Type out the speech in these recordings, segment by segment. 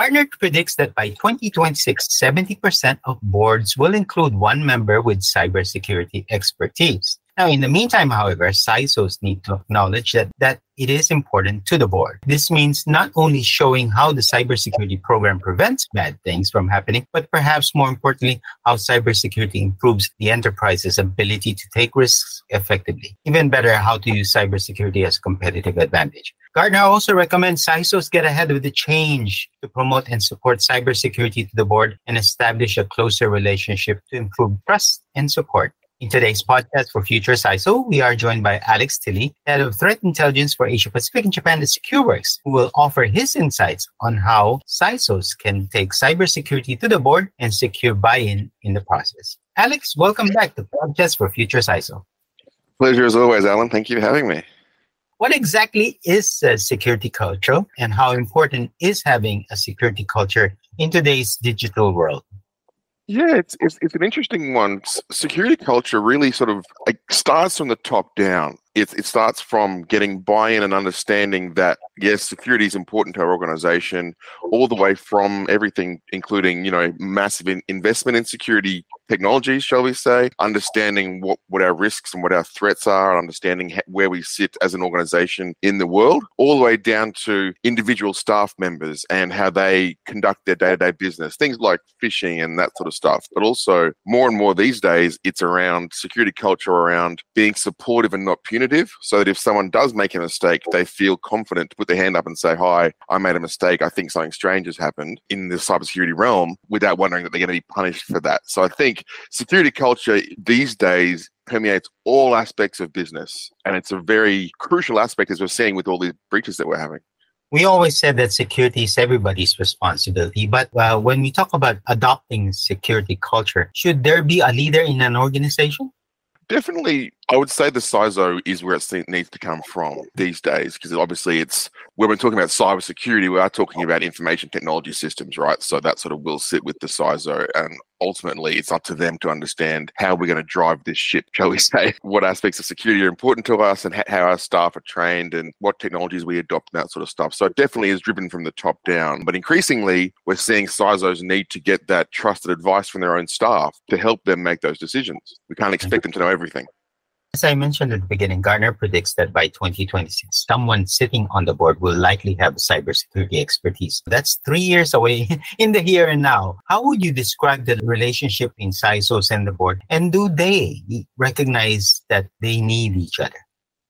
Gartner predicts that by 2026, 70% of boards will include one member with cybersecurity expertise. Now, in the meantime, however, CISOs need to acknowledge that, that it is important to the board. This means not only showing how the cybersecurity program prevents bad things from happening, but perhaps more importantly, how cybersecurity improves the enterprise's ability to take risks effectively. Even better, how to use cybersecurity as a competitive advantage. Gartner also recommends CISOs get ahead of the change to promote and support cybersecurity to the board and establish a closer relationship to improve trust and support. In today's PodChats for Future CISO, we are joined by Alex Tilley, Head of Threat Intelligence for Asia Pacific and Japan at SecureWorks, who will offer his insights on how CISOs can take cybersecurity to the board and secure buy-in in the process. Alex, welcome back to PodChats for Future CISO. Pleasure as always, Alan. Thank you for having me. What exactly is a security culture and how important is having a security culture in today's digital world? Yeah, it's, it's, it's an interesting one. Security culture really sort of like starts from the top down it, it starts from getting buy-in and understanding that yes security is important to our organization all the way from everything including you know massive in investment in security technologies shall we say understanding what, what our risks and what our threats are understanding where we sit as an organization in the world all the way down to individual staff members and how they conduct their day-to-day business things like phishing and that sort of stuff. But also more and more these days it's around security culture around being supportive and not punitive so that if someone does make a mistake, they feel confident to put their hand up and say, Hi, I made a mistake. I think something strange has happened in the cybersecurity realm without wondering that they're going to be punished for that. So I think security culture these days permeates all aspects of business. And it's a very crucial aspect as we're seeing with all these breaches that we're having. We always said that security is everybody's responsibility. But uh, when we talk about adopting security culture, should there be a leader in an organization? Definitely I would say the CISO is where it needs to come from these days, because obviously it's when we're talking about cybersecurity, we are talking about information technology systems, right? So that sort of will sit with the CISO, and ultimately it's up to them to understand how we're going to drive this ship, shall we say? What aspects of security are important to us, and how our staff are trained, and what technologies we adopt, and that sort of stuff. So it definitely is driven from the top down. But increasingly, we're seeing CISOs need to get that trusted advice from their own staff to help them make those decisions. We can't expect them to know everything. As I mentioned at the beginning, Gartner predicts that by 2026, someone sitting on the board will likely have cybersecurity expertise. That's three years away in the here and now. How would you describe the relationship in CISOs and the board? And do they recognize that they need each other?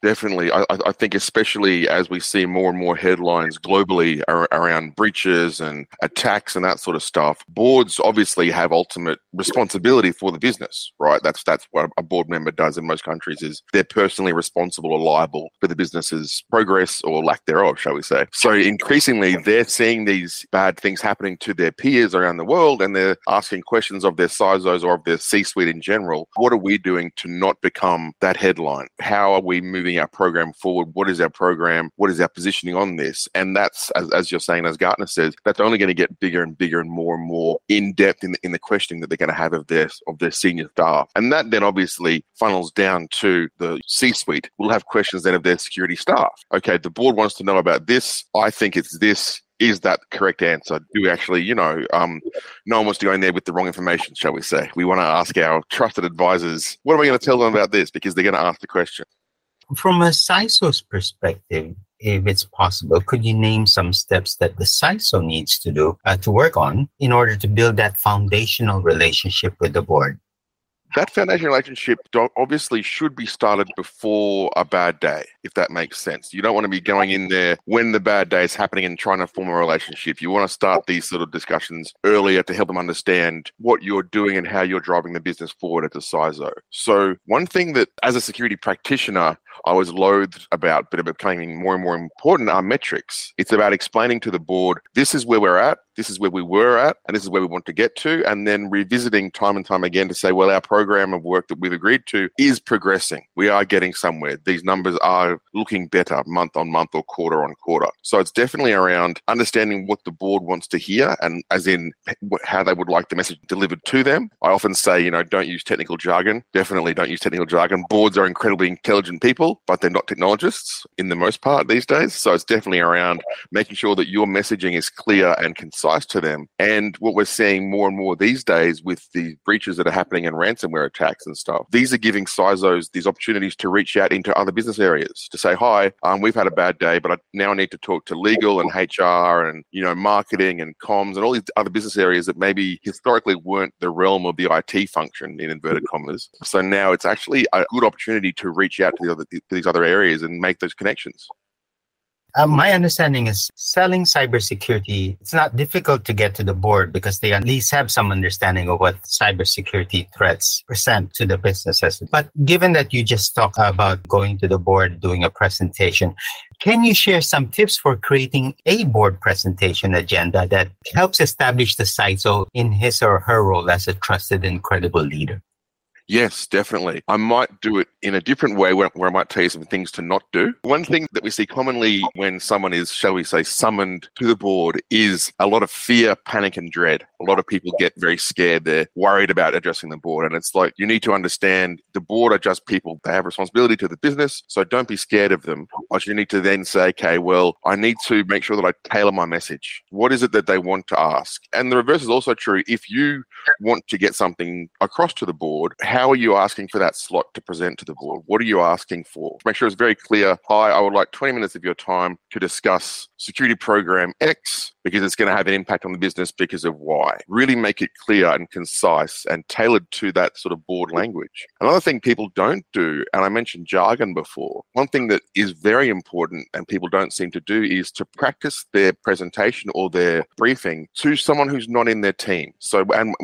Definitely. I, I, think, especially as we see more and more headlines globally ar- around breaches and attacks and that sort of stuff, boards obviously have ultimate responsibility for the business, right? That's that's what a board member does in most countries is they're personally responsible or liable for the business's progress or lack thereof, shall we say. So increasingly they're seeing these bad things happening to their peers around the world and they're asking questions of their CISOs or of their C-suite in general. What are we doing to not become that headline? How are we moving moving our program forward? What is our program? What is our positioning on this? And that's, as, as you're saying, as Gartner says, that's only going to get bigger and bigger and more and more in depth in the, in the questioning that they're going to have of their of their senior staff. And that then obviously funnels down to the C-suite. We'll have questions then of their security staff. Okay, the board wants to know about this. I think it's this is that correct answer? Do we actually, you know, um, no one wants to go in there with the wrong information, shall we say? We want to ask our trusted advisors, what are we going to tell them about this? Because they're going to ask the question. From a CISO's perspective, if it's possible, could you name some steps that the CISO needs to do uh, to work on in order to build that foundational relationship with the board? that foundation relationship obviously should be started before a bad day, if that makes sense. You don't want to be going in there when the bad day is happening and trying to form a relationship. You want to start these sort of discussions earlier to help them understand what you're doing and how you're driving the business forward at the CISO. So, one thing that as a security practitioner, I was loathed about, but it becoming more and more important are metrics. It's about explaining to the board, this is where we're at, this is where we were at, and this is where we want to get to, and then revisiting time and time again to say, well, our program of work that we've agreed to is progressing. We are getting somewhere. These numbers are looking better month on month or quarter on quarter. So it's definitely around understanding what the board wants to hear and as in how they would like the message delivered to them. I often say, you know, don't use technical jargon. Definitely don't use technical jargon. Boards are incredibly intelligent people, but they're not technologists in the most part these days. So it's definitely around making sure that your messaging is clear and concise to them. And what we're seeing more and more these days with the breaches that are happening in ransomware attacks and stuff, these are giving CISOs these opportunities to reach out into other business areas to say, hi, um, we've had a bad day, but I now need to talk to legal and HR and, you know, marketing and comms and all these other business areas that maybe historically weren't the realm of the IT function in inverted commas. So now it's actually a good opportunity to reach out to, the other, to these other areas and make those connections. Uh, my understanding is selling cybersecurity, it's not difficult to get to the board because they at least have some understanding of what cybersecurity threats present to the businesses. But given that you just talk about going to the board, doing a presentation, can you share some tips for creating a board presentation agenda that helps establish the CISO in his or her role as a trusted and credible leader? Yes, definitely. I might do it in a different way where, where, I might tell you some things to not do. One thing that we see commonly when someone is, shall we say, summoned to the board is a lot of fear, panic, and dread. A lot of people get very scared. They're worried about addressing the board. And it's like, you need to understand the board are just people. They have responsibility to the business. So don't be scared of them. But you need to then say, okay, well, I need to make sure that I tailor my message. What is it that they want to ask? And the reverse is also true. If you want to get something across to the board, are you asking for that slot to present to the board? What are you asking for? Make sure it's very clear. Hi, I would like 20 minutes of your time to discuss security program X because it's going to have an impact on the business because of why. Really make it clear and concise and tailored to that sort of board language. Another thing people don't do, and I mentioned jargon before, one thing that is very important and people don't seem to do is to practice their presentation or their briefing to someone who's not in their team. So, and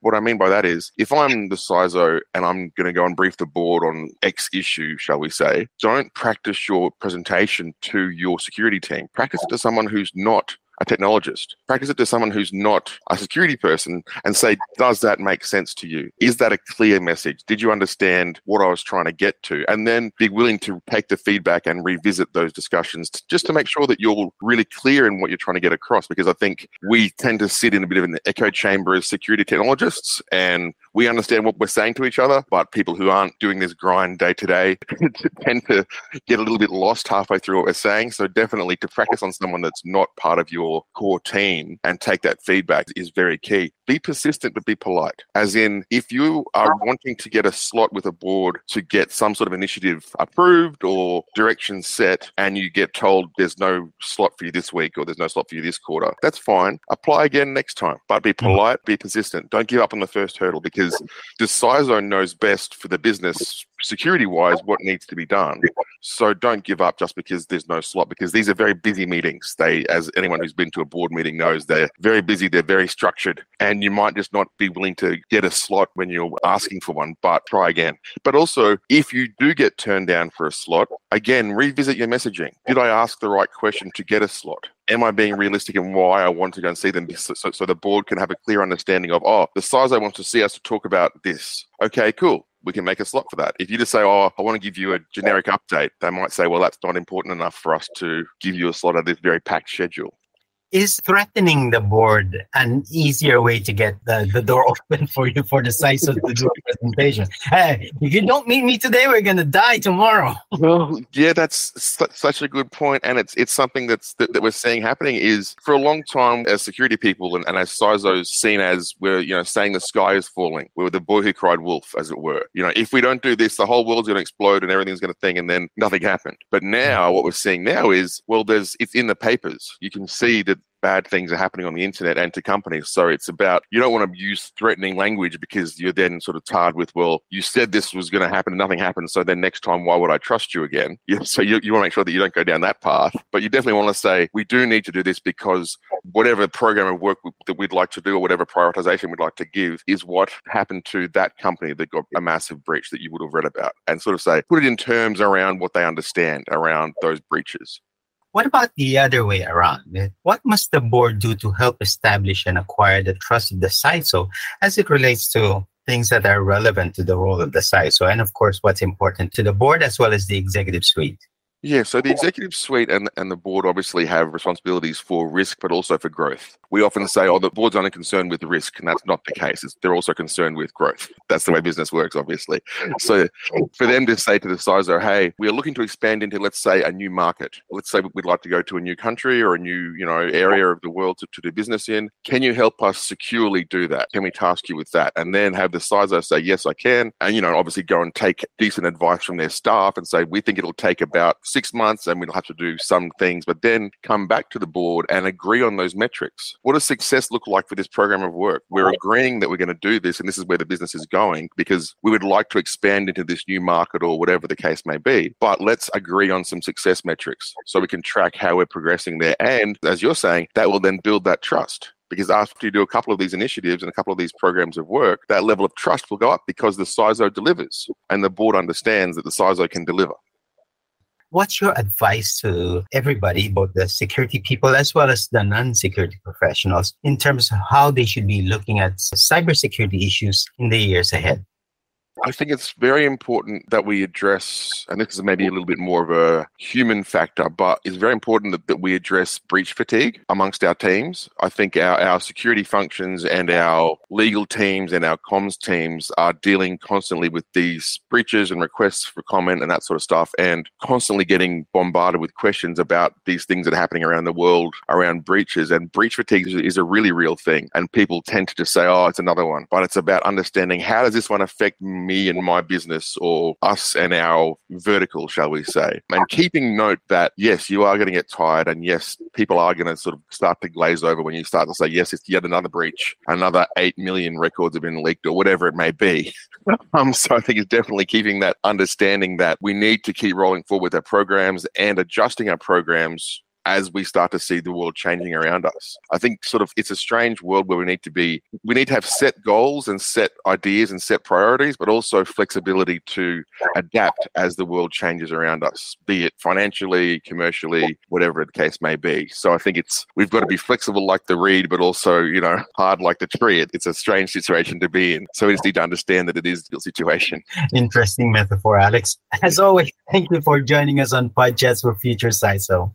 what I mean by that is if I'm the CISO and I'm going to go and brief the board on X issue, shall we say, don't practice your presentation to your security team. Practice it to someone who's not a technologist. Practice it to someone who's not a security person and say, does that make sense to you? Is that a clear message? Did you understand what I was trying to get to? And then be willing to take the feedback and revisit those discussions just to make sure that you're really clear in what you're trying to get across. Because I think we tend to sit in a bit of an echo chamber as security technologists and we understand what we're saying to each other, but people who aren't doing this grind day to day tend to get a little bit lost halfway through what we're saying. So definitely to practice on someone that's not part of your core team and take that feedback is very key. Be persistent, but be polite. As in, if you are wanting to get a slot with a board to get some sort of initiative approved or direction set, and you get told there's no slot for you this week or there's no slot for you this quarter, that's fine. Apply again next time, but be mm-hmm. polite, be persistent. Don't give up on the first hurdle because the CISO knows best for the business security wise what needs to be done. So don't give up just because there's no slot because these are very busy meetings. They, as anyone who's been to a board meeting knows, they're very busy, they're very structured, and you might just not be willing to get a slot when you're asking for one, but try again. But also, if you do get turned down for a slot, again, revisit your messaging. Did I ask the right question to get a slot? am I being realistic in why I want to go and see them so, so, so, the board can have a clear understanding of, oh, the CISO want to see us to talk about this. Okay, cool we can make a slot for that. If you just say, "Oh, I want to give you a generic update," they might say, "Well, that's not important enough for us to give you a slot of this very packed schedule." Is threatening the board an easier way to get the, the door open for you for the size of the presentation? Hey, if you don't meet me today, we're gonna die tomorrow. Well, yeah, that's su- such a good point, and it's it's something that's that, that, we're seeing happening. Is for a long time as security people and, and as CISOs seen as we're you know saying the sky is falling. We're the boy who cried wolf, as it were. You know, if we don't do this, the whole world's gonna explode and everything's gonna thing, and then nothing happened. But mm. now, what we're seeing now is well, there's it's in the papers. You can see that bad things are happening on the internet and to companies. So it's about you don't want to use threatening language because you're then sort of tarred with, well, you said this was going to happen and nothing happened. So then next time, why would I trust you again? Yeah, so you, you want to make sure that you don't go down that path. But you definitely want to say, we do need to do this because whatever program of work that we'd like to do or whatever prioritization we'd like to give is what happened to that company that got a massive breach that you would have read about and sort of say, put it in terms around what they understand around those breaches. What about the other way around? Eh, what must the board do to help establish and acquire the trust of the CISO as it relates to things that are relevant to the role of the CISO and, of course, what's important to the board as well as the executive suite? Yeah, so the executive suite and, and the board obviously have responsibilities for risk, but also for growth. We often say, oh, the board's only concerned with risk, and that's not the case. It's, they're also concerned with growth. That's the way business works, obviously. So for them to say to the CISO, hey, we are looking to expand into, let's say, a new market. Let's say we'd like to go to a new country or a new, you know, area of the world to, to do business in. Can you help us securely do that? Can we task you with that? And then have the CISO say, yes, I can. And, you know, obviously go and take decent advice from their staff and say, we think it'll take about six months and we'll have to do some things, but then come back to the board and agree on those metrics. What does success look like for this program of work? We're agreeing that we're going to do this and this is where the business is going because we would like to expand into this new market or whatever the case may be. But let's agree on some success metrics so we can track how we're progressing there. And as you're saying, that will then build that trust because after you do a couple of these initiatives and a couple of these programs of work, that level of trust will go up because the CISO delivers and the board understands that the CISO can deliver. What's your advice to everybody, both the security people as well as the non security professionals, in terms of how they should be looking at cybersecurity issues in the years ahead? I think it's very important that we address, and this is maybe a little bit more of a human factor, but it's very important that, that we address breach fatigue amongst our teams. I think our, our security functions and our legal teams and our comms teams are dealing constantly with these breaches and requests for comment and that sort of stuff, and constantly getting bombarded with questions about these things that are happening around the world around breaches. And breach fatigue is, is a really real thing. And people tend to just say, oh, it's another one. But it's about understanding how does this one affect me and my business or us and our vertical, shall we say. And keeping note that, yes, you are going to get tired. And yes, people are going to sort of start to glaze over when you start to say, yes, it's yet another breach, another 8 million records have been leaked or whatever it may be. um, so I think it's definitely keeping that understanding that we need to keep rolling forward with our programs and adjusting our programs as we start to see the world changing around us. I think sort of it's a strange world where we need to be, we need to have set goals and set ideas and set priorities, but also flexibility to adapt as the world changes around us, be it financially, commercially, whatever the case may be. So I think it's, we've got to be flexible like the reed, but also, you know, hard like the tree. It's a strange situation to be in. So we just need to understand that it is a situation. Interesting metaphor, Alex. As always, thank you for joining us on Podchats for Future CISO.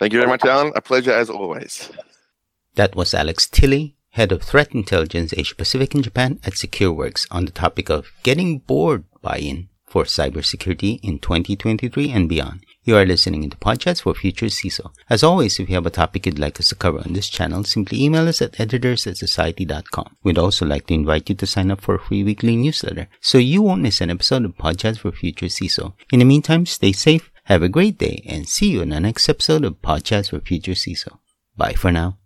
Thank you very much, Alan. A pleasure as always. That was Alex Tilley, Head of Threat Intelligence Asia Pacific and Japan at SecureWorks on the topic of getting board buy-in for cybersecurity in 2023 and beyond. You are listening to PodChats for Future CISO. As always, if you have a topic you'd like us to cover on this channel, simply email us at editors at society.com. We'd also like to invite you to sign up for a free weekly newsletter so you won't miss an episode of PodChats for Future CISO. In the meantime, stay safe, have a great day and see you in the next episode of Podchats for Future CISO. Bye for now.